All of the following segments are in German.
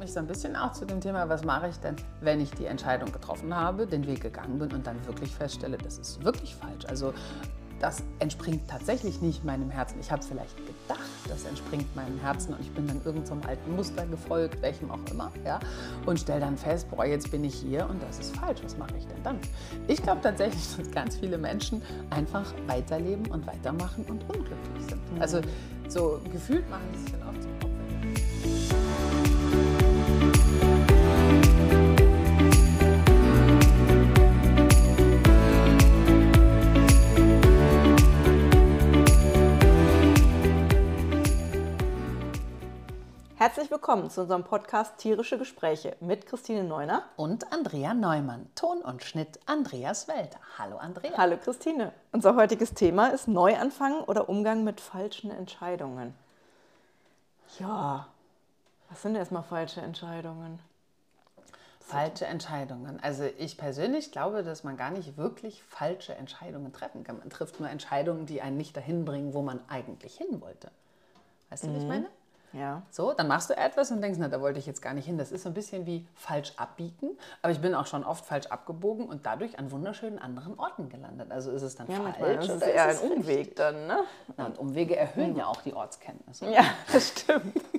mich so ein bisschen auch zu dem Thema, was mache ich denn, wenn ich die Entscheidung getroffen habe, den Weg gegangen bin und dann wirklich feststelle, das ist wirklich falsch. Also das entspringt tatsächlich nicht meinem Herzen. Ich habe vielleicht gedacht, das entspringt meinem Herzen und ich bin dann irgendeinem so alten Muster gefolgt, welchem auch immer, ja, und stelle dann fest, boah, jetzt bin ich hier und das ist falsch. Was mache ich denn dann? Ich glaube tatsächlich, dass ganz viele Menschen einfach weiterleben und weitermachen und unglücklich sind. Also so gefühlt machen sie sich dann oft so Herzlich willkommen zu unserem Podcast Tierische Gespräche mit Christine Neuner und Andrea Neumann. Ton und Schnitt Andreas Welter. Hallo Andrea. Hallo Christine. Unser heutiges Thema ist Neuanfang oder Umgang mit falschen Entscheidungen. Ja, was sind erstmal falsche Entscheidungen? Falsche Entscheidungen. Also ich persönlich glaube, dass man gar nicht wirklich falsche Entscheidungen treffen kann. Man trifft nur Entscheidungen, die einen nicht dahin bringen, wo man eigentlich hin wollte. Weißt du, mhm. was ich meine? Ja. So, dann machst du etwas und denkst, na, da wollte ich jetzt gar nicht hin. Das ist so ein bisschen wie falsch abbiegen. Aber ich bin auch schon oft falsch abgebogen und dadurch an wunderschönen anderen Orten gelandet. Also ist es dann ja, falsch. Das ist eher ein Umweg richtig? dann, ne? Na, und Umwege erhöhen ja auch die Ortskenntnisse. Ja, das stimmt.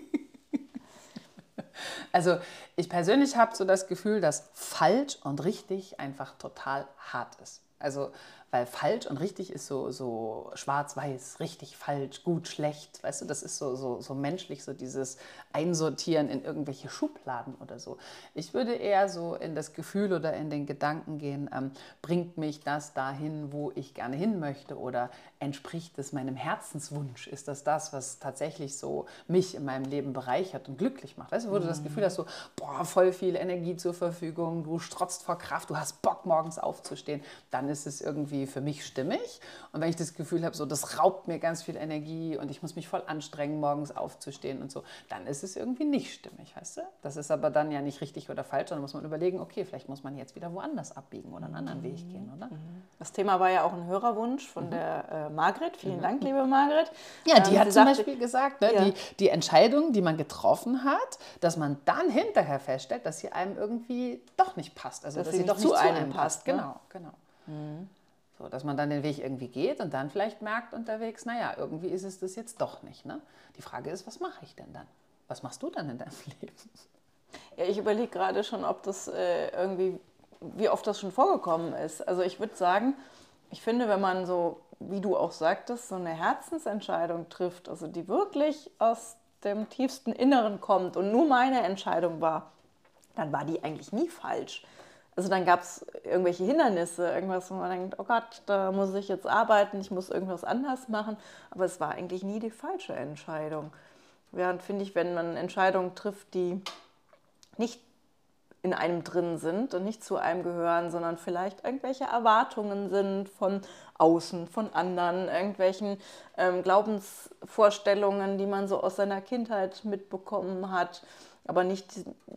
Also ich persönlich habe so das Gefühl, dass falsch und richtig einfach total hart ist. Also weil falsch und richtig ist so, so schwarz-weiß, richtig, falsch, gut, schlecht. Weißt du, das ist so, so, so menschlich, so dieses Einsortieren in irgendwelche Schubladen oder so. Ich würde eher so in das Gefühl oder in den Gedanken gehen, ähm, bringt mich das dahin, wo ich gerne hin möchte oder entspricht es meinem Herzenswunsch? Ist das das, was tatsächlich so mich in meinem Leben bereichert und glücklich macht? Weißt du, wo du das Gefühl hast, so, boah, voll viel Energie zur Verfügung, du strotzt vor Kraft, du hast Bock, morgens aufzustehen, dann ist es irgendwie für mich stimmig. Und wenn ich das Gefühl habe, so, das raubt mir ganz viel Energie und ich muss mich voll anstrengen, morgens aufzustehen und so, dann ist es irgendwie nicht stimmig, weißt du? Das ist aber dann ja nicht richtig oder falsch, sondern muss man überlegen, okay, vielleicht muss man jetzt wieder woanders abbiegen oder einen anderen Weg gehen, oder? Das Thema war ja auch ein Hörerwunsch von mhm. der äh, Margret. Vielen mhm. Dank, liebe Margret. Ja, die ähm, hat zum Beispiel gesagt, ne, ja. die, die Entscheidung, die man getroffen hat, dass man dann hinterher feststellt, dass sie einem irgendwie doch nicht passt. Also, dass, dass sie, sie doch nicht zu einem passt. passt ne? Genau, genau. Mhm. So, dass man dann den Weg irgendwie geht und dann vielleicht merkt unterwegs, naja, irgendwie ist es das jetzt doch nicht. Ne? Die Frage ist, was mache ich denn dann? Was machst du dann in deinem Leben? Ja, ich überlege gerade schon, ob das äh, irgendwie, wie oft das schon vorgekommen ist. Also ich würde sagen, ich finde, wenn man so, wie du auch sagtest, so eine Herzensentscheidung trifft, also die wirklich aus dem tiefsten Inneren kommt und nur meine Entscheidung war, dann war die eigentlich nie falsch. Also dann gab es irgendwelche Hindernisse, irgendwas, wo man denkt, oh Gott, da muss ich jetzt arbeiten, ich muss irgendwas anders machen. Aber es war eigentlich nie die falsche Entscheidung. Während finde ich, wenn man Entscheidungen trifft, die nicht in einem drin sind und nicht zu einem gehören, sondern vielleicht irgendwelche Erwartungen sind von außen, von anderen, irgendwelchen ähm, Glaubensvorstellungen, die man so aus seiner Kindheit mitbekommen hat, aber nicht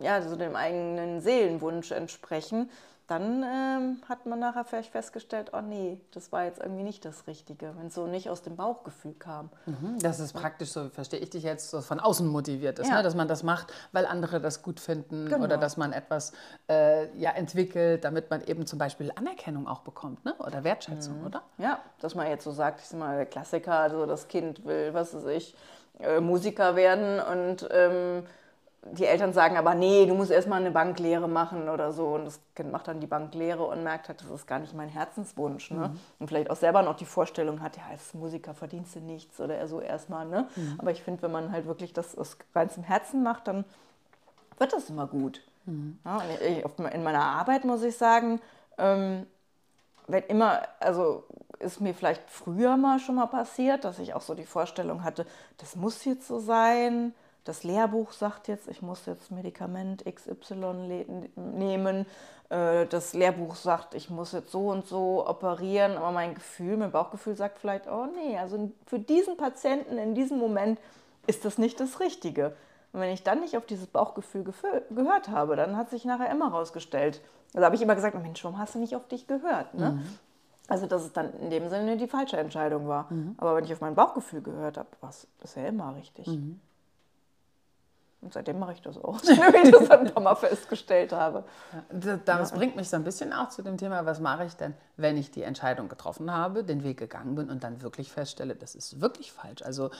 ja, so dem eigenen Seelenwunsch entsprechen, dann ähm, hat man nachher vielleicht festgestellt, oh nee, das war jetzt irgendwie nicht das Richtige, wenn es so nicht aus dem Bauchgefühl kam. Mhm, das ist praktisch so, verstehe ich dich jetzt, so von außen motiviert ist, ja. ne? dass man das macht, weil andere das gut finden genau. oder dass man etwas äh, ja, entwickelt, damit man eben zum Beispiel Anerkennung auch bekommt ne? oder Wertschätzung, mhm. oder? Ja, dass man jetzt so sagt, ich sag mal, der Klassiker, also das Kind will, was weiß ich, äh, Musiker werden und ähm, die Eltern sagen aber, nee, du musst erstmal eine Banklehre machen oder so. Und das Kind macht dann die Banklehre und merkt halt, das ist gar nicht mein Herzenswunsch. Ne? Mhm. Und vielleicht auch selber noch die Vorstellung hat, ja, als Musiker verdienst du nichts oder er so erstmal. Ne? Mhm. Aber ich finde, wenn man halt wirklich das aus ganzem Herzen macht, dann wird das immer gut. Mhm. Ja, ich, in meiner Arbeit muss ich sagen, ähm, wenn immer, also ist mir vielleicht früher mal schon mal passiert, dass ich auch so die Vorstellung hatte, das muss jetzt so sein das Lehrbuch sagt jetzt, ich muss jetzt Medikament XY nehmen. Äh, das Lehrbuch sagt, ich muss jetzt so und so operieren, aber mein Gefühl, mein Bauchgefühl sagt vielleicht, oh nee, also für diesen Patienten in diesem Moment ist das nicht das Richtige. Und wenn ich dann nicht auf dieses Bauchgefühl gehört habe, dann hat sich nachher immer rausgestellt. Also habe ich immer gesagt, Mensch, warum hast du nicht auf dich gehört? Ne? Mhm. Also, dass es dann in dem Sinne die falsche Entscheidung war. Mhm. Aber wenn ich auf mein Bauchgefühl gehört habe, war es bisher immer richtig. Mhm. Und seitdem mache ich das auch, wie ich das ein paar Mal festgestellt habe. Ja, das ja. bringt mich so ein bisschen auch zu dem Thema, was mache ich denn, wenn ich die Entscheidung getroffen habe, den Weg gegangen bin und dann wirklich feststelle, das ist wirklich falsch. Also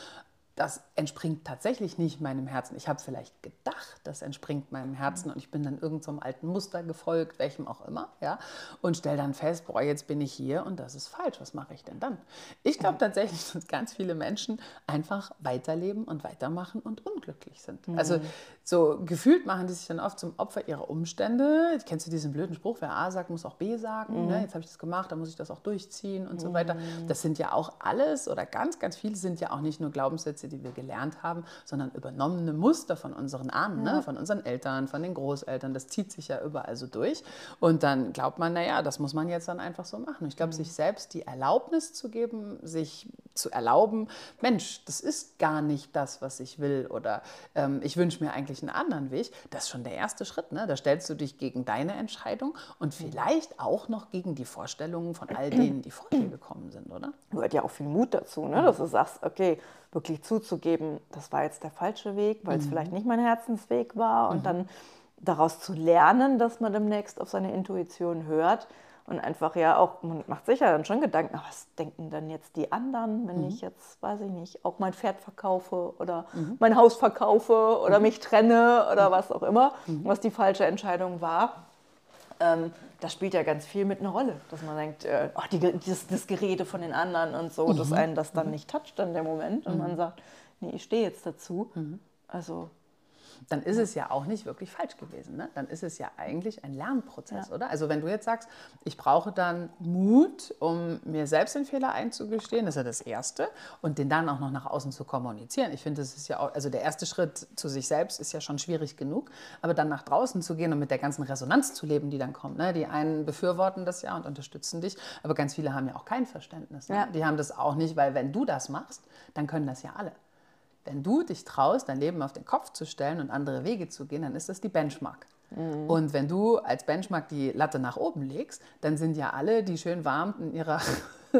das entspringt tatsächlich nicht meinem Herzen. Ich habe vielleicht gedacht, das entspringt meinem Herzen und ich bin dann irgendeinem so alten Muster gefolgt, welchem auch immer, ja, und stelle dann fest, boah, jetzt bin ich hier und das ist falsch. Was mache ich denn dann? Ich glaube tatsächlich, dass ganz viele Menschen einfach weiterleben und weitermachen und unglücklich sind. Mhm. Also so gefühlt machen die sich dann oft zum Opfer ihrer Umstände. Kennst du diesen blöden Spruch, wer A sagt, muss auch B sagen. Mhm. Ne? Jetzt habe ich das gemacht, dann muss ich das auch durchziehen und mhm. so weiter. Das sind ja auch alles oder ganz, ganz viele sind ja auch nicht nur Glaubenssätze, Sätze, die wir gelernt haben, sondern übernommene Muster von unseren Ahnen, ne? ja. ne? von unseren Eltern, von den Großeltern. Das zieht sich ja überall so durch. Und dann glaubt man, naja, das muss man jetzt dann einfach so machen. Ich glaube, mhm. sich selbst die Erlaubnis zu geben, sich zu erlauben, Mensch, das ist gar nicht das, was ich will oder ähm, ich wünsche mir eigentlich einen anderen Weg, das ist schon der erste Schritt. Ne? Da stellst du dich gegen deine Entscheidung und mhm. vielleicht auch noch gegen die Vorstellungen von all denen, die vor dir gekommen sind, oder? Gehört ja auch viel Mut dazu, ne? dass du sagst, okay, wirklich zuzugeben, das war jetzt der falsche Weg, weil es mhm. vielleicht nicht mein Herzensweg war und mhm. dann daraus zu lernen, dass man demnächst auf seine Intuition hört und einfach ja auch, man macht sich ja dann schon Gedanken, was denken dann jetzt die anderen, wenn mhm. ich jetzt, weiß ich nicht, auch mein Pferd verkaufe oder mhm. mein Haus verkaufe oder mhm. mich trenne oder mhm. was auch immer, was die falsche Entscheidung war. Ähm, das spielt ja ganz viel mit einer Rolle, dass man denkt, äh, oh, die, das, das, Gerede von den anderen und so, mhm. dass einen das dann mhm. nicht toucht in dem Moment und mhm. man sagt, nee, ich stehe jetzt dazu. Mhm. Also dann ist es ja auch nicht wirklich falsch gewesen. Ne? Dann ist es ja eigentlich ein Lernprozess, ja. oder? Also wenn du jetzt sagst, ich brauche dann Mut, um mir selbst den Fehler einzugestehen, das ist ja das Erste, und den dann auch noch nach außen zu kommunizieren. Ich finde, das ist ja auch, also der erste Schritt zu sich selbst ist ja schon schwierig genug, aber dann nach draußen zu gehen und mit der ganzen Resonanz zu leben, die dann kommt. Ne? Die einen befürworten das ja und unterstützen dich, aber ganz viele haben ja auch kein Verständnis. Ne? Ja. Die haben das auch nicht, weil wenn du das machst, dann können das ja alle. Wenn du dich traust, dein Leben auf den Kopf zu stellen und andere Wege zu gehen, dann ist das die Benchmark. Mhm. Und wenn du als Benchmark die Latte nach oben legst, dann sind ja alle, die schön warm in ihrer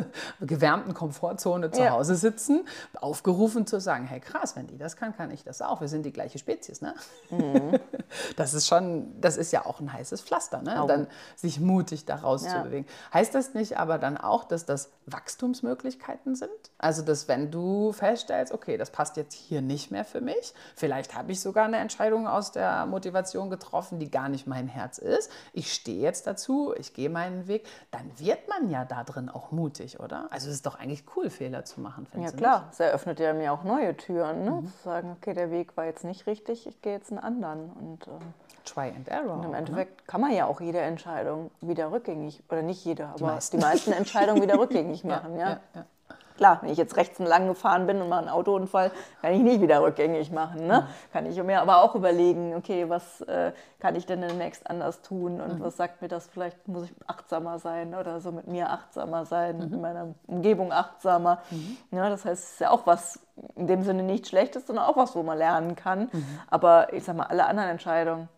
gewärmten Komfortzone zu ja. Hause sitzen, aufgerufen zu sagen, hey krass, wenn die das kann, kann ich das auch. Wir sind die gleiche Spezies, ne? Mhm. Das ist schon, das ist ja auch ein heißes Pflaster, ne? Oh. Dann sich mutig daraus ja. zu bewegen. Heißt das nicht aber dann auch, dass das Wachstumsmöglichkeiten sind? Also, dass wenn du feststellst, okay, das passt jetzt hier nicht mehr für mich, vielleicht habe ich sogar eine Entscheidung aus der Motivation getroffen, die gar nicht mein Herz ist. Ich stehe jetzt dazu, ich gehe meinen Weg, dann wird man ja da drin auch mutig wichtig, oder? Also es ist doch eigentlich cool, Fehler zu machen, Ja klar, es eröffnet ja mir auch neue Türen, ne? Mhm. zu sagen, okay, der Weg war jetzt nicht richtig, ich gehe jetzt einen anderen. Und, ähm, Try and Error. Und im Endeffekt ne? kann man ja auch jede Entscheidung wieder rückgängig, oder nicht jede, aber die meisten, die meisten Entscheidungen wieder rückgängig machen. ja, ja. ja. Klar, wenn ich jetzt rechts lang gefahren bin und mache einen Autounfall, kann ich nicht wieder rückgängig machen. Ne? Mhm. Kann ich mir aber auch überlegen, okay, was äh, kann ich denn demnächst anders tun und mhm. was sagt mir das? Vielleicht muss ich achtsamer sein oder so mit mir achtsamer sein, mhm. in meiner Umgebung achtsamer. Mhm. Ja, das heißt, es ist ja auch was in dem Sinne nicht Schlechtes, sondern auch was, wo man lernen kann. Mhm. Aber ich sag mal, alle anderen Entscheidungen,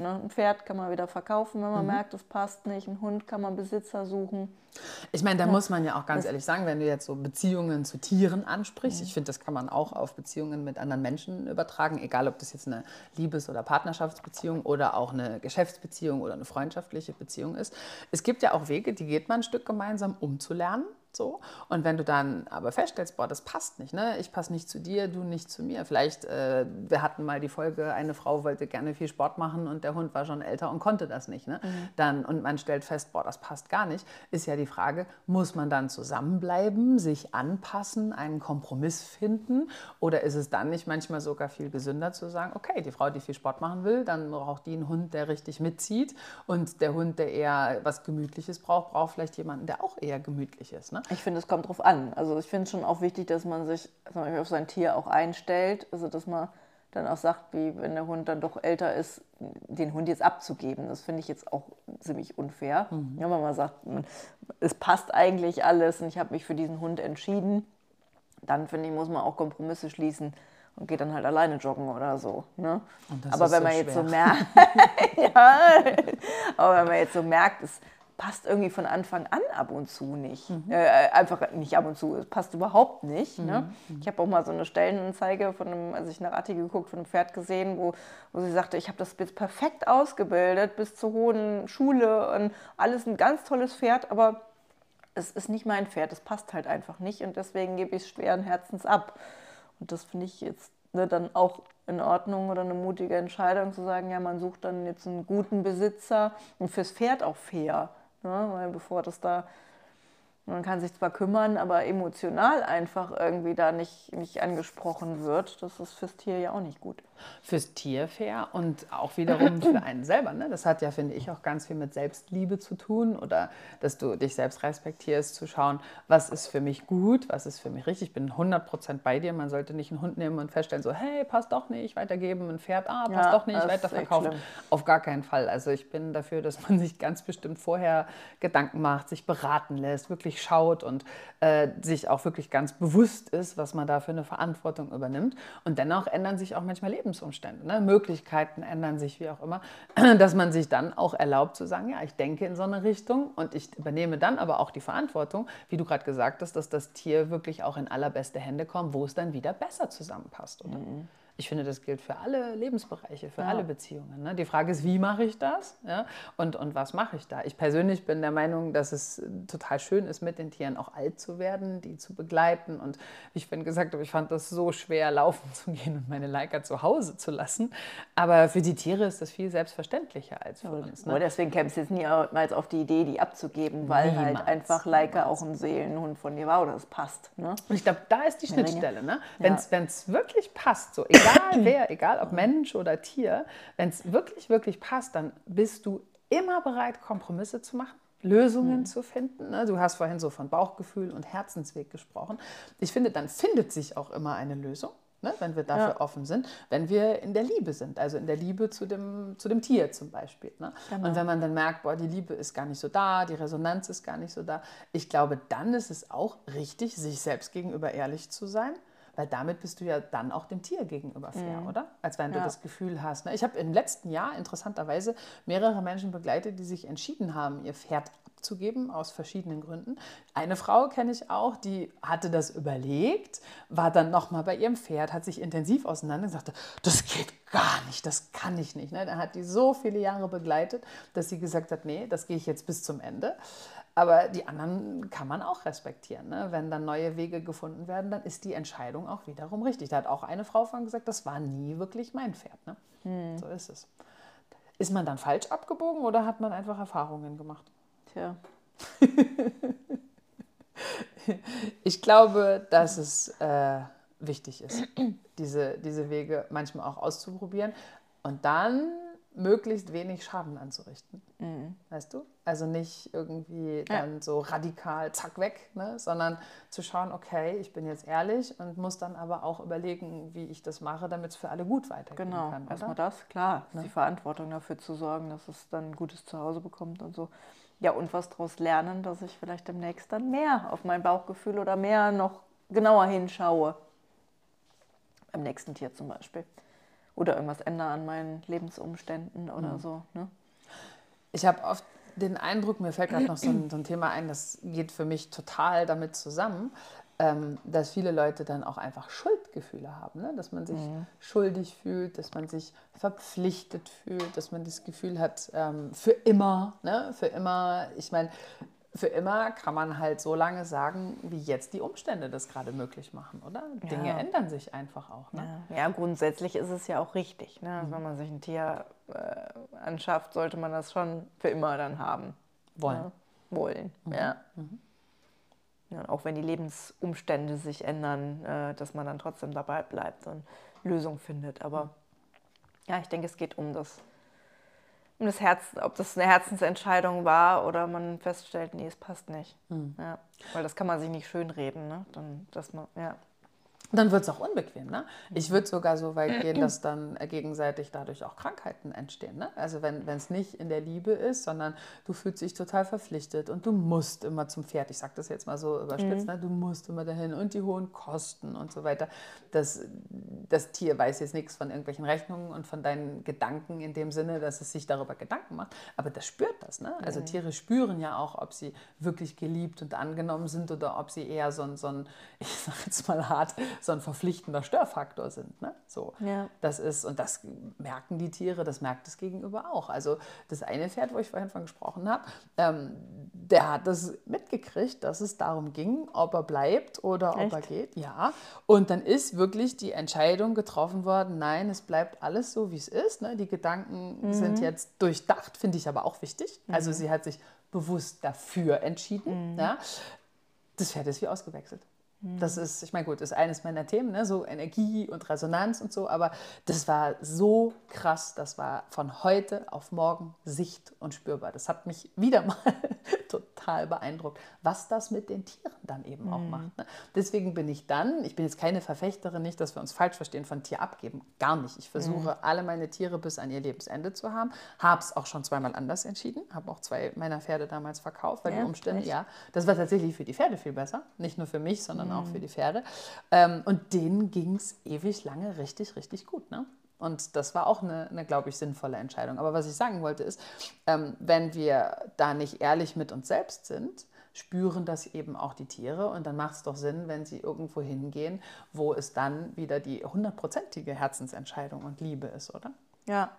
Ne? Ein Pferd kann man wieder verkaufen, wenn man mhm. merkt, es passt nicht. Ein Hund kann man Besitzer suchen. Ich meine, da ja. muss man ja auch ganz das ehrlich sagen, wenn du jetzt so Beziehungen zu Tieren ansprichst, mhm. ich finde, das kann man auch auf Beziehungen mit anderen Menschen übertragen, egal ob das jetzt eine Liebes- oder Partnerschaftsbeziehung oder auch eine Geschäftsbeziehung oder eine freundschaftliche Beziehung ist. Es gibt ja auch Wege, die geht man ein Stück gemeinsam, um zu lernen. So. Und wenn du dann aber feststellst, boah, das passt nicht, ne? ich passe nicht zu dir, du nicht zu mir. Vielleicht, äh, wir hatten mal die Folge, eine Frau wollte gerne viel Sport machen und der Hund war schon älter und konnte das nicht. Ne? Mhm. Dann, und man stellt fest, boah, das passt gar nicht, ist ja die Frage, muss man dann zusammenbleiben, sich anpassen, einen Kompromiss finden? Oder ist es dann nicht manchmal sogar viel gesünder zu sagen, okay, die Frau, die viel Sport machen will, dann braucht die einen Hund, der richtig mitzieht. Und der Hund, der eher was Gemütliches braucht, braucht vielleicht jemanden, der auch eher gemütlich ist. Ne? Ich finde, es kommt drauf an. Also ich finde es schon auch wichtig, dass man sich auf sein Tier auch einstellt. Also dass man dann auch sagt, wie wenn der Hund dann doch älter ist, den Hund jetzt abzugeben. Das finde ich jetzt auch ziemlich unfair. Mhm. Ja, wenn man sagt, es passt eigentlich alles und ich habe mich für diesen Hund entschieden, dann finde ich, muss man auch Kompromisse schließen und geht dann halt alleine joggen oder so. Ne? Aber wenn so man schwer. jetzt so merkt, ja, aber wenn man jetzt so merkt, es passt irgendwie von Anfang an ab und zu nicht. Mhm. Äh, einfach nicht ab und zu, es passt überhaupt nicht. Ne? Mhm. Ne? Ich habe auch mal so eine Stellenanzeige von einem, als ich nach Ratti geguckt, von einem Pferd gesehen, wo, wo sie sagte, ich habe das jetzt perfekt ausgebildet, bis zur hohen Schule und alles ein ganz tolles Pferd, aber es ist nicht mein Pferd, es passt halt einfach nicht und deswegen gebe ich es schweren Herzens ab. Und das finde ich jetzt ne, dann auch in Ordnung oder eine mutige Entscheidung zu sagen, ja, man sucht dann jetzt einen guten Besitzer und fürs Pferd auch fair. Ne? Weil bevor das da man kann sich zwar kümmern, aber emotional einfach irgendwie da nicht, nicht angesprochen wird, das ist fürs Tier ja auch nicht gut. Fürs Tier fair und auch wiederum für einen selber. Ne? Das hat ja, finde ich, auch ganz viel mit Selbstliebe zu tun oder dass du dich selbst respektierst, zu schauen, was ist für mich gut, was ist für mich richtig. Ich bin 100% bei dir. Man sollte nicht einen Hund nehmen und feststellen, so, hey, passt doch nicht, weitergeben. Ein Pferd, ah, passt ja, doch nicht, weiterverkaufen. Auf gar keinen Fall. Also ich bin dafür, dass man sich ganz bestimmt vorher Gedanken macht, sich beraten lässt, wirklich schaut und äh, sich auch wirklich ganz bewusst ist, was man da für eine Verantwortung übernimmt. Und dennoch ändern sich auch manchmal Lebensumstände. Ne? Möglichkeiten ändern sich, wie auch immer, dass man sich dann auch erlaubt zu sagen, ja, ich denke in so eine Richtung und ich übernehme dann aber auch die Verantwortung, wie du gerade gesagt hast, dass das Tier wirklich auch in allerbeste Hände kommt, wo es dann wieder besser zusammenpasst. Oder? Mhm ich finde, das gilt für alle Lebensbereiche, für ja. alle Beziehungen. Ne? Die Frage ist, wie mache ich das ja? und, und was mache ich da? Ich persönlich bin der Meinung, dass es total schön ist, mit den Tieren auch alt zu werden, die zu begleiten. Und wie ich vorhin gesagt habe, ich fand das so schwer, laufen zu gehen und meine Leica zu Hause zu lassen. Aber für die Tiere ist das viel selbstverständlicher als für ja, uns. Ne? deswegen kämpfst du jetzt niemals auf die Idee, die abzugeben, weil niemals, halt einfach Leica auch ein Seelenhund von dir war oder es passt. Ne? Und ich glaube, da ist die Schnittstelle. Ne? Wenn es wirklich passt, so egal egal wer, egal ob Mensch oder Tier, wenn es wirklich, wirklich passt, dann bist du immer bereit, Kompromisse zu machen. Lösungen mhm. zu finden. Ne? Du hast vorhin so von Bauchgefühl und Herzensweg gesprochen. Ich finde, dann findet sich auch immer eine Lösung. Ne, wenn wir dafür ja. offen sind, wenn wir in der Liebe sind, also in der Liebe zu dem, zu dem Tier zum Beispiel. Ne? Genau. Und wenn man dann merkt, boah, die Liebe ist gar nicht so da, die Resonanz ist gar nicht so da, ich glaube, dann ist es auch richtig, sich selbst gegenüber ehrlich zu sein weil damit bist du ja dann auch dem Tier gegenüber fair, mhm. oder? Als wenn du ja. das Gefühl hast. Ne? Ich habe im letzten Jahr interessanterweise mehrere Menschen begleitet, die sich entschieden haben, ihr Pferd abzugeben, aus verschiedenen Gründen. Eine Frau kenne ich auch, die hatte das überlegt, war dann nochmal bei ihrem Pferd, hat sich intensiv auseinandergesetzt, das geht gar nicht, das kann ich nicht. Ne? Da hat die so viele Jahre begleitet, dass sie gesagt hat, nee, das gehe ich jetzt bis zum Ende. Aber die anderen kann man auch respektieren. Ne? Wenn dann neue Wege gefunden werden, dann ist die Entscheidung auch wiederum richtig. Da hat auch eine Frau von gesagt, das war nie wirklich mein Pferd. Ne? Hm. So ist es. Ist man dann falsch abgebogen oder hat man einfach Erfahrungen gemacht? Tja. ich glaube, dass es äh, wichtig ist, diese, diese Wege manchmal auch auszuprobieren und dann möglichst wenig Schaden anzurichten. Mhm. Weißt du? Also nicht irgendwie dann ja. so radikal zack weg, ne? sondern zu schauen, okay, ich bin jetzt ehrlich und muss dann aber auch überlegen, wie ich das mache, damit es für alle gut weitergehen genau. kann. Erstmal das, klar, ne? die Verantwortung dafür zu sorgen, dass es dann ein gutes Zuhause bekommt und so. Ja, und was daraus lernen, dass ich vielleicht demnächst dann mehr auf mein Bauchgefühl oder mehr noch genauer hinschaue. Beim nächsten Tier zum Beispiel oder irgendwas ändere an meinen Lebensumständen oder mhm. so. Ne? Ich habe oft den Eindruck, mir fällt gerade noch so ein, so ein, Thema ein, das geht für mich total damit zusammen, ähm, dass viele Leute dann auch einfach Schuldgefühle haben, ne? dass man sich mhm. schuldig fühlt, dass man sich verpflichtet fühlt, dass man das Gefühl hat, ähm, für immer, ne? für immer, ich meine, für immer kann man halt so lange sagen, wie jetzt die Umstände das gerade möglich machen, oder? Ja. Dinge ändern sich einfach auch. Ne? Ja. ja. grundsätzlich ist es ja auch richtig. Ne? Also. Wenn man sich ein Tier äh, anschafft, sollte man das schon für immer dann haben. Wollen. Ja? Wollen, mhm. ja. Mhm. ja. Auch wenn die Lebensumstände sich ändern, äh, dass man dann trotzdem dabei bleibt und Lösung findet. Aber mhm. ja, ich denke, es geht um das um das Herz, ob das eine Herzensentscheidung war oder man feststellt, nee, es passt nicht. Mhm. Ja, weil das kann man sich nicht schönreden, ne? Dann, dass man, ja. Dann wird es auch unbequem. Ne? Ich würde sogar so weit gehen, dass dann gegenseitig dadurch auch Krankheiten entstehen. Ne? Also wenn es nicht in der Liebe ist, sondern du fühlst dich total verpflichtet und du musst immer zum Pferd. Ich sage das jetzt mal so überspitzt, mhm. ne? du musst immer dahin und die hohen Kosten und so weiter. Das, das Tier weiß jetzt nichts von irgendwelchen Rechnungen und von deinen Gedanken in dem Sinne, dass es sich darüber Gedanken macht. Aber das spürt das. Ne? Also mhm. Tiere spüren ja auch, ob sie wirklich geliebt und angenommen sind oder ob sie eher so ein, so ein ich sage jetzt mal hart, so ein verpflichtender Störfaktor sind. Ne? So, ja. Das ist, und das merken die Tiere, das merkt das Gegenüber auch. Also das eine Pferd, wo ich vorhin von gesprochen habe, ähm, der hat das mitgekriegt, dass es darum ging, ob er bleibt oder Echt? ob er geht. Ja. Und dann ist wirklich die Entscheidung getroffen worden, nein, es bleibt alles so, wie es ist. Ne? Die Gedanken mhm. sind jetzt durchdacht, finde ich aber auch wichtig. Mhm. Also sie hat sich bewusst dafür entschieden. Mhm. Ja? Das Pferd ist wie ausgewechselt. Das ist, ich meine, gut, ist eines meiner Themen, ne? so Energie und Resonanz und so, aber das war so krass, das war von heute auf morgen sicht- und spürbar. Das hat mich wieder mal total beeindruckt, was das mit den Tieren dann eben mhm. auch macht. Ne? Deswegen bin ich dann, ich bin jetzt keine Verfechterin, nicht, dass wir uns falsch verstehen, von Tier abgeben, gar nicht. Ich versuche, mhm. alle meine Tiere bis an ihr Lebensende zu haben, habe es auch schon zweimal anders entschieden, habe auch zwei meiner Pferde damals verkauft, weil ja, die Umstände, echt? ja, das war tatsächlich für die Pferde viel besser, nicht nur für mich, sondern mhm. auch für die Pferde. Ähm, und denen ging es ewig lange richtig, richtig gut. Ne? Und das war auch eine, eine glaube ich, sinnvolle Entscheidung. Aber was ich sagen wollte ist, ähm, wenn wir da nicht ehrlich mit uns selbst sind, spüren das eben auch die Tiere. Und dann macht es doch Sinn, wenn sie irgendwo hingehen, wo es dann wieder die hundertprozentige Herzensentscheidung und Liebe ist, oder? Ja.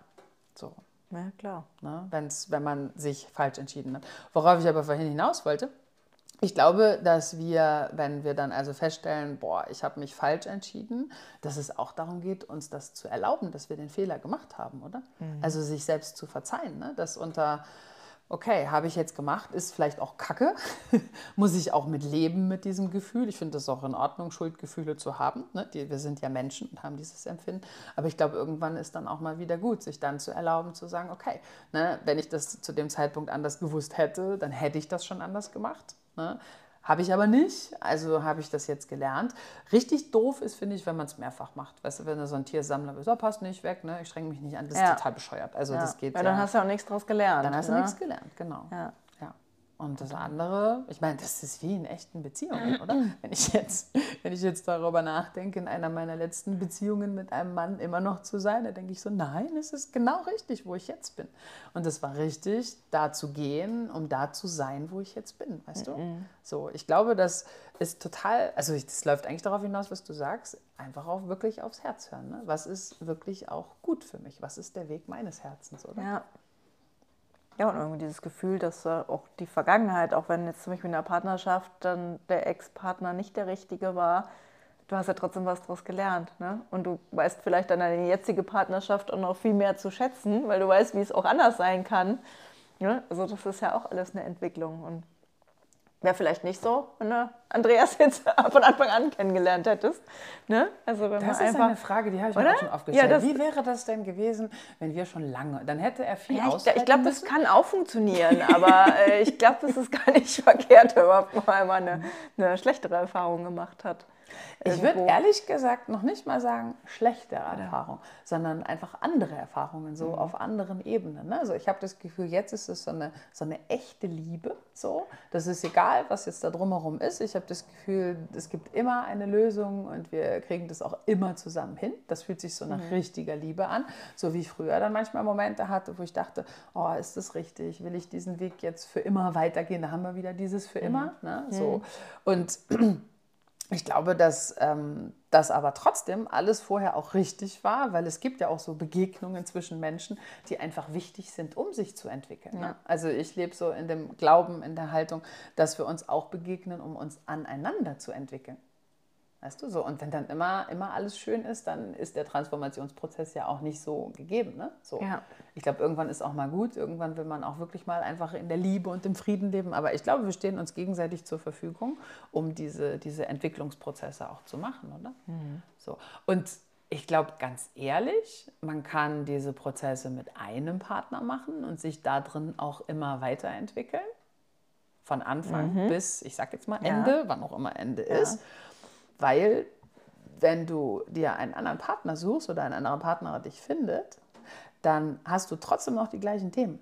So. Ja, klar. Ne? Wenn's, wenn man sich falsch entschieden hat. Worauf ich aber vorhin hinaus wollte, ich glaube, dass wir, wenn wir dann also feststellen, boah, ich habe mich falsch entschieden, dass es auch darum geht, uns das zu erlauben, dass wir den Fehler gemacht haben, oder? Mhm. Also sich selbst zu verzeihen, ne? dass unter okay, habe ich jetzt gemacht, ist vielleicht auch Kacke. Muss ich auch mit leben mit diesem Gefühl. Ich finde es auch in Ordnung, Schuldgefühle zu haben. Ne? Die, wir sind ja Menschen und haben dieses Empfinden. Aber ich glaube, irgendwann ist dann auch mal wieder gut, sich dann zu erlauben, zu sagen, okay, ne, wenn ich das zu dem Zeitpunkt anders gewusst hätte, dann hätte ich das schon anders gemacht. Ne? Habe ich aber nicht, also habe ich das jetzt gelernt. Richtig doof ist, finde ich, wenn man es mehrfach macht. Weißt du, wenn du so ein Tiersammler bist, oh, passt nicht weg, ne? ich strenge mich nicht an, das ja. ist total bescheuert. Also ja. das geht Weil dann hast du auch nichts draus gelernt. Dann hast ne? du nichts gelernt, genau. Ja. Und das andere, ich meine, das ist wie in echten Beziehungen, oder? Wenn ich, jetzt, wenn ich jetzt darüber nachdenke, in einer meiner letzten Beziehungen mit einem Mann immer noch zu sein, da denke ich so, nein, es ist genau richtig, wo ich jetzt bin. Und es war richtig, da zu gehen, um da zu sein, wo ich jetzt bin, weißt du? So, ich glaube, das ist total, also das läuft eigentlich darauf hinaus, was du sagst, einfach auch wirklich aufs Herz hören. Ne? Was ist wirklich auch gut für mich? Was ist der Weg meines Herzens, oder? Ja. Ja, und irgendwie dieses Gefühl, dass äh, auch die Vergangenheit, auch wenn jetzt zum Beispiel in der Partnerschaft dann der Ex-Partner nicht der Richtige war, du hast ja trotzdem was daraus gelernt. Ne? Und du weißt vielleicht dann deine jetzige Partnerschaft auch noch viel mehr zu schätzen, weil du weißt, wie es auch anders sein kann. Ne? Also das ist ja auch alles eine Entwicklung. Und Wäre vielleicht nicht so, wenn du Andreas jetzt von Anfang an kennengelernt hättest. Ne? Also wenn das man ist einfach, eine Frage, die habe ich mir auch schon aufgestellt. Ja, Wie wäre das denn gewesen, wenn wir schon lange, dann hätte er viel ja, Ich, ich glaube, das kann auch funktionieren, aber äh, ich glaube, das ist gar nicht verkehrt, wenn man mal eine, eine schlechtere Erfahrung gemacht hat. Ich würde ehrlich gesagt noch nicht mal sagen schlechtere Erfahrungen, sondern einfach andere Erfahrungen, so mhm. auf anderen Ebenen. Ne? Also ich habe das Gefühl, jetzt ist es so eine, so eine echte Liebe. So. Das ist egal, was jetzt da drumherum ist. Ich habe das Gefühl, es gibt immer eine Lösung und wir kriegen das auch immer zusammen hin. Das fühlt sich so nach mhm. richtiger Liebe an. So wie ich früher dann manchmal Momente hatte, wo ich dachte, oh, ist das richtig? Will ich diesen Weg jetzt für immer weitergehen? Da haben wir wieder dieses für immer. Mhm. Ne? So. Mhm. Und ich glaube, dass ähm, das aber trotzdem alles vorher auch richtig war, weil es gibt ja auch so Begegnungen zwischen Menschen, die einfach wichtig sind, um sich zu entwickeln. Ne? Ja. Also ich lebe so in dem Glauben, in der Haltung, dass wir uns auch begegnen, um uns aneinander zu entwickeln. Weißt du so? Und wenn dann immer, immer alles schön ist, dann ist der Transformationsprozess ja auch nicht so gegeben. Ne? So. Ja. Ich glaube, irgendwann ist auch mal gut. Irgendwann will man auch wirklich mal einfach in der Liebe und im Frieden leben. Aber ich glaube, wir stehen uns gegenseitig zur Verfügung, um diese, diese Entwicklungsprozesse auch zu machen, oder? Mhm. So. Und ich glaube, ganz ehrlich, man kann diese Prozesse mit einem Partner machen und sich da drin auch immer weiterentwickeln. Von Anfang mhm. bis, ich sag jetzt mal Ende, ja. wann auch immer Ende ja. ist weil wenn du dir einen anderen Partner suchst oder ein anderer Partner dich findet, dann hast du trotzdem noch die gleichen Themen.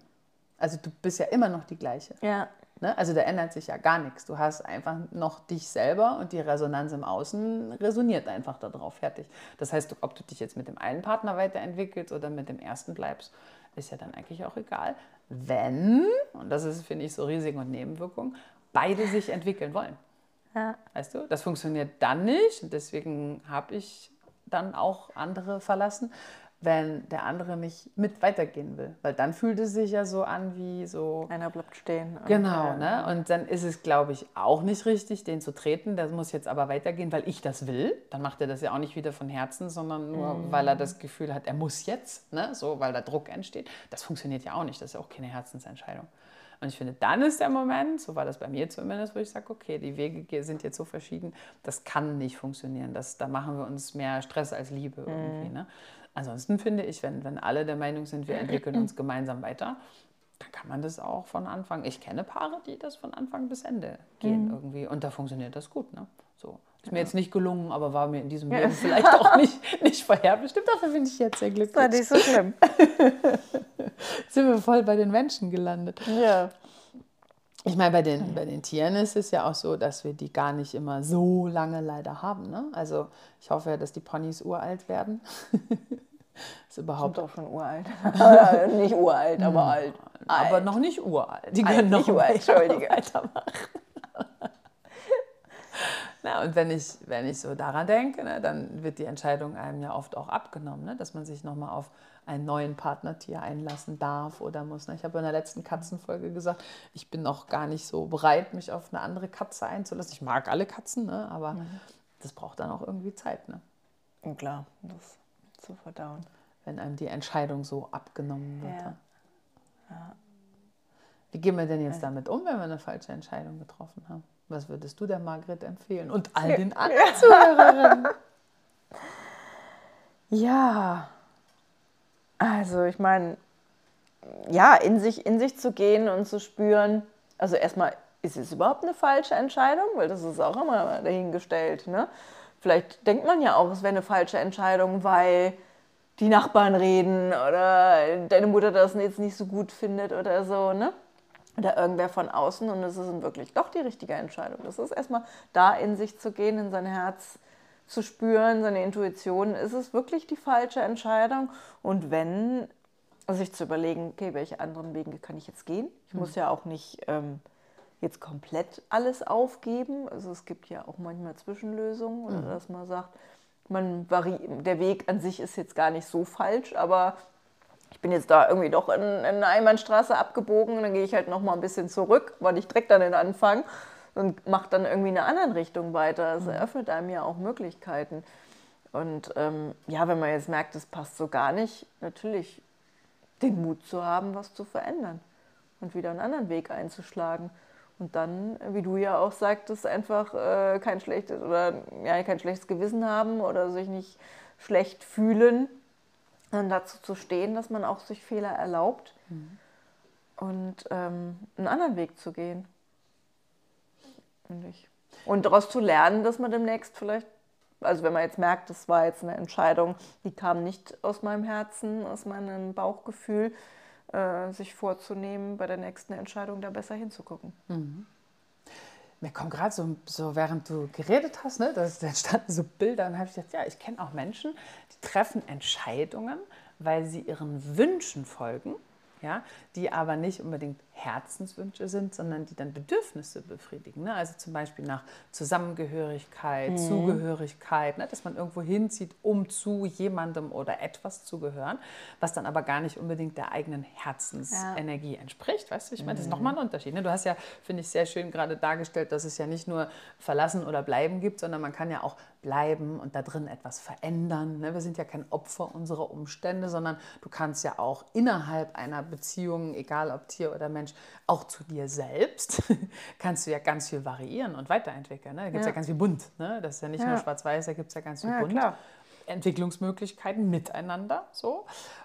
Also du bist ja immer noch die gleiche. Ja. Ne? Also da ändert sich ja gar nichts. Du hast einfach noch dich selber und die Resonanz im Außen resoniert einfach darauf. Fertig. Das heißt, ob du dich jetzt mit dem einen Partner weiterentwickelst oder mit dem ersten bleibst, ist ja dann eigentlich auch egal. Wenn, und das ist, finde ich, so Risiken und Nebenwirkungen, beide sich entwickeln wollen. Ja. Weißt du, das funktioniert dann nicht. Und deswegen habe ich dann auch andere verlassen, wenn der andere nicht mit weitergehen will. Weil dann fühlt es sich ja so an wie so. Einer bleibt stehen. Genau, ne? Und dann ist es, glaube ich, auch nicht richtig, den zu treten. Der muss jetzt aber weitergehen, weil ich das will. Dann macht er das ja auch nicht wieder von Herzen, sondern nur, weil er das Gefühl hat, er muss jetzt, ne? So, weil da Druck entsteht. Das funktioniert ja auch nicht. Das ist ja auch keine Herzensentscheidung. Und ich finde, dann ist der Moment, so war das bei mir zumindest, wo ich sage, okay, die Wege ge- sind jetzt so verschieden, das kann nicht funktionieren. Das, da machen wir uns mehr Stress als Liebe irgendwie. Ne? Ansonsten finde ich, wenn, wenn alle der Meinung sind, wir entwickeln uns gemeinsam weiter, dann kann man das auch von Anfang. Ich kenne Paare, die das von Anfang bis Ende gehen irgendwie. Und da funktioniert das gut. Ne? So. Ist mir jetzt nicht gelungen, aber war mir in diesem Leben vielleicht auch nicht, nicht vorherbestimmt. Dafür bin ich jetzt sehr glücklich. War nicht so schlimm. Sind wir voll bei den Menschen gelandet. ja. Ich meine, bei den, bei den Tieren ist es ja auch so, dass wir die gar nicht immer so lange leider haben. Ne? Also ich hoffe ja, dass die Ponys uralt werden. ist überhaupt Kommt auch schon uralt. Nicht uralt, aber alt. aber alt. noch nicht uralt. Die Alt, können noch nicht uralt, Entschuldige. weitermachen. Na, und wenn ich, wenn ich so daran denke, ne, dann wird die Entscheidung einem ja oft auch abgenommen, ne, dass man sich nochmal auf einen neuen Partnertier einlassen darf oder muss. Ne. Ich habe in der letzten Katzenfolge gesagt, ich bin noch gar nicht so bereit, mich auf eine andere Katze einzulassen. Ich mag alle Katzen, ne, aber das braucht dann auch irgendwie Zeit, ne, Und klar, das zu verdauen. wenn einem die Entscheidung so abgenommen wird. Ja. ne. Wie gehen wir denn jetzt damit um, wenn wir eine falsche Entscheidung getroffen haben? Was würdest du der Margret empfehlen? Und all den anderen Zuhörerinnen. Ja, also ich meine, ja, in sich, in sich zu gehen und zu spüren, also erstmal, ist es überhaupt eine falsche Entscheidung? Weil das ist auch immer dahingestellt. Ne? Vielleicht denkt man ja auch, es wäre eine falsche Entscheidung, weil die Nachbarn reden oder deine Mutter das jetzt nicht so gut findet oder so, ne? Oder irgendwer von außen und es ist wirklich doch die richtige Entscheidung. Das ist erstmal da in sich zu gehen, in sein Herz zu spüren, seine Intuition, ist es wirklich die falsche Entscheidung? Und wenn, sich zu überlegen, okay, welche anderen Wege kann ich jetzt gehen? Ich muss ja auch nicht ähm, jetzt komplett alles aufgeben. Also es gibt ja auch manchmal Zwischenlösungen oder dass man sagt, man der Weg an sich ist jetzt gar nicht so falsch, aber ich bin jetzt da irgendwie doch in, in eine Einbahnstraße abgebogen, dann gehe ich halt noch mal ein bisschen zurück, weil ich direkt an den Anfang und mache dann irgendwie in einer anderen Richtung weiter. Es eröffnet einem ja auch Möglichkeiten. Und ähm, ja, wenn man jetzt merkt, es passt so gar nicht, natürlich den Mut zu haben, was zu verändern und wieder einen anderen Weg einzuschlagen. Und dann, wie du ja auch sagtest, einfach äh, kein schlechtes oder ja, kein schlechtes Gewissen haben oder sich nicht schlecht fühlen, dann dazu zu stehen, dass man auch sich Fehler erlaubt und ähm, einen anderen Weg zu gehen. Und, ich, und daraus zu lernen, dass man demnächst vielleicht, also wenn man jetzt merkt, das war jetzt eine Entscheidung, die kam nicht aus meinem Herzen, aus meinem Bauchgefühl, äh, sich vorzunehmen, bei der nächsten Entscheidung da besser hinzugucken. Mir kommt gerade so, so, während du geredet hast, ne, da entstanden so Bilder und habe ich gedacht, ja, ich kenne auch Menschen, die treffen Entscheidungen, weil sie ihren Wünschen folgen, ja, die aber nicht unbedingt Herzenswünsche sind, sondern die dann Bedürfnisse befriedigen. Ne? Also zum Beispiel nach Zusammengehörigkeit, Zugehörigkeit, ne? dass man irgendwo hinzieht, um zu jemandem oder etwas zu gehören, was dann aber gar nicht unbedingt der eigenen Herzensenergie entspricht. Weißt du, ich meine, das ist nochmal ein Unterschied. Ne? Du hast ja, finde ich, sehr schön gerade dargestellt, dass es ja nicht nur verlassen oder bleiben gibt, sondern man kann ja auch bleiben und da drin etwas verändern. Ne? Wir sind ja kein Opfer unserer Umstände, sondern du kannst ja auch innerhalb einer Beziehung, egal ob Tier oder Mensch, auch zu dir selbst, kannst du ja ganz viel variieren und weiterentwickeln. Ne? Da gibt es ja. Ja. ganz viel bunt. Ne? Das ist ja nicht Ja. nur schwarz-weiß, da gibt es ja ganz viel Ja, bunt. klar. Entwicklungsmöglichkeiten miteinander. So.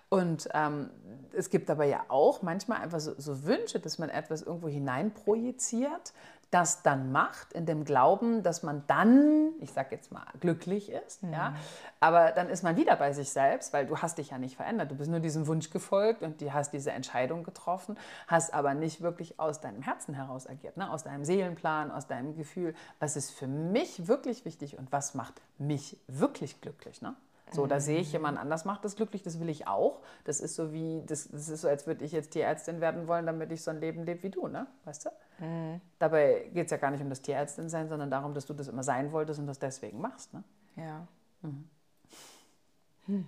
Und ähm, es gibt aber ja auch manchmal einfach so, so Wünsche, dass man etwas irgendwo hineinprojiziert, das dann macht, in dem Glauben, dass man dann, ich sag jetzt mal, glücklich ist, Mhm. ja, aber dann ist man wieder bei sich selbst, weil du hast dich ja nicht verändert, du bist nur diesem Wunsch gefolgt und du hast diese Entscheidung getroffen, hast aber nicht wirklich aus deinem Herzen heraus agiert, ne? aus deinem Seelenplan, aus deinem Gefühl, was ist für mich wirklich wichtig und was macht mich wirklich glücklich, ne? So, da sehe ich, jemand anders macht das glücklich, das will ich auch. Das ist so wie, das, das ist so, als würde ich jetzt Tierärztin werden wollen, damit ich so ein Leben lebe wie du, ne? Weißt du? Dabei geht es ja gar nicht um das Tierärztin sein, sondern darum, dass du das immer sein wolltest und das deswegen machst, ne? Ja. Hm.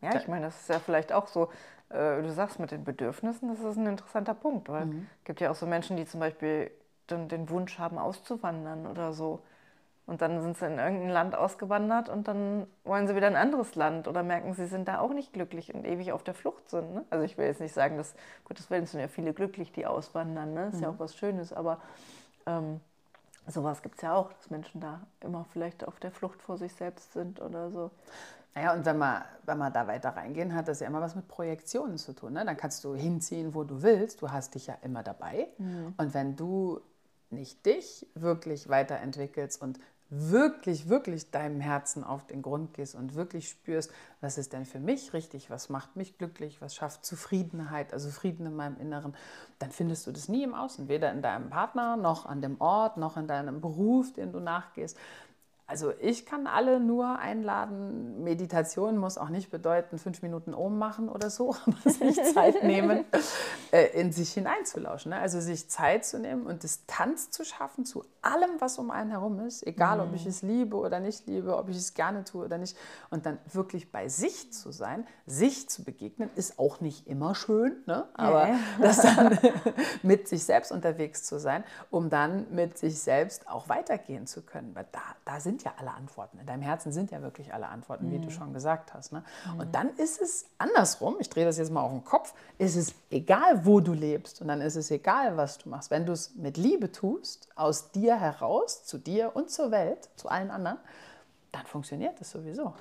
Ja, ich meine, das ist ja vielleicht auch so, äh, du sagst mit den Bedürfnissen, das ist ein interessanter Punkt, weil es gibt ja auch so Menschen, die zum Beispiel dann den Wunsch haben, auszuwandern oder so. Und dann sind sie in irgendein Land ausgewandert und dann wollen sie wieder in ein anderes Land oder merken, sie sind da auch nicht glücklich und ewig auf der Flucht sind. Ne? Also ich will jetzt nicht sagen, dass, Gottes Willen sind ja viele glücklich, die auswandern, ne? ist ja auch was Schönes, aber ähm, sowas gibt es ja auch, dass Menschen da immer vielleicht auf der Flucht vor sich selbst sind oder so. Naja, und wenn man, wenn man da weiter reingehen, hat das ja immer was mit Projektionen zu tun. Ne? Dann kannst du hinziehen, wo du willst. Du hast dich ja immer dabei. Und wenn du nicht dich wirklich weiterentwickelst und wirklich, wirklich deinem Herzen auf den Grund gehst und wirklich spürst, was ist denn für mich richtig, was macht mich glücklich, was schafft Zufriedenheit, also Frieden in meinem Inneren, dann findest du das nie im Außen, weder in deinem Partner, noch an dem Ort, noch in deinem Beruf, den du nachgehst. Also ich kann alle nur einladen. Meditation muss auch nicht bedeuten, fünf Minuten Ohm machen oder so, aber sich Zeit nehmen, äh, in sich hineinzulauschen. Ne? Also sich Zeit zu nehmen und Distanz zu schaffen zu allem, was um einen herum ist, egal ob ich es liebe oder nicht liebe, ob ich es gerne tue oder nicht. Und dann wirklich bei sich zu sein, sich zu begegnen, ist auch nicht immer schön, ne? aber Ja. das dann mit sich selbst unterwegs zu sein, um dann mit sich selbst auch weitergehen zu können. Weil da, da sind ja alle Antworten. In deinem Herzen sind ja wirklich alle Antworten, wie du schon gesagt hast. Ne? Und dann ist es andersrum, ich drehe das jetzt mal auf den Kopf, ist es egal, wo du lebst und dann ist es egal, was du machst. Wenn du es mit Liebe tust, aus dir heraus, zu dir und zur Welt, zu allen anderen, dann funktioniert es sowieso.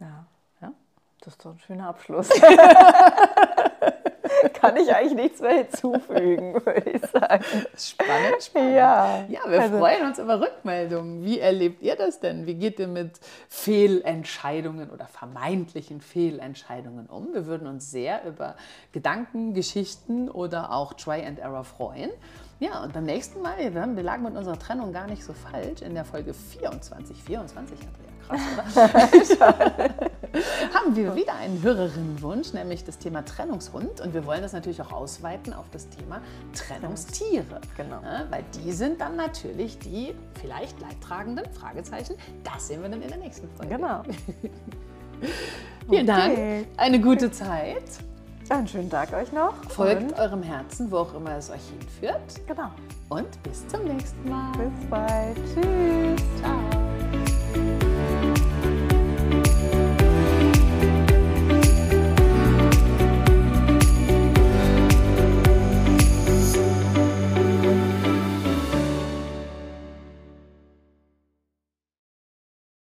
Ja, Ja? das ist doch ein schöner Abschluss. Kann ich eigentlich nichts mehr hinzufügen, würde ich sagen. Spannend, spannend. Ja, Ja, wir also- freuen uns über Rückmeldungen. Wie erlebt ihr das denn? Wie geht ihr mit Fehlentscheidungen oder vermeintlichen Fehlentscheidungen um? Wir würden uns sehr über Gedanken, Geschichten oder auch Try and Error freuen. Ja, und beim nächsten Mal, wir, haben, wir lagen mit unserer Trennung gar nicht so falsch, in der Folge 24, 24, Andrea, krass, oder? haben wir wieder einen Hörerinnenwunsch, nämlich das Thema Trennungshund. Und wir wollen das natürlich auch ausweiten auf das Thema Trennungstiere. Genau. Ja, weil die sind dann natürlich die vielleicht Leidtragenden, Fragezeichen. Das sehen wir dann in der nächsten Folge. Genau. Vielen Dank. Okay. Eine gute Zeit. Einen schönen Tag euch noch. Folgt Und, eurem Herzen, wo auch immer es euch hinführt. genau. Und bis zum nächsten Mal. Bis bald. Tschüss.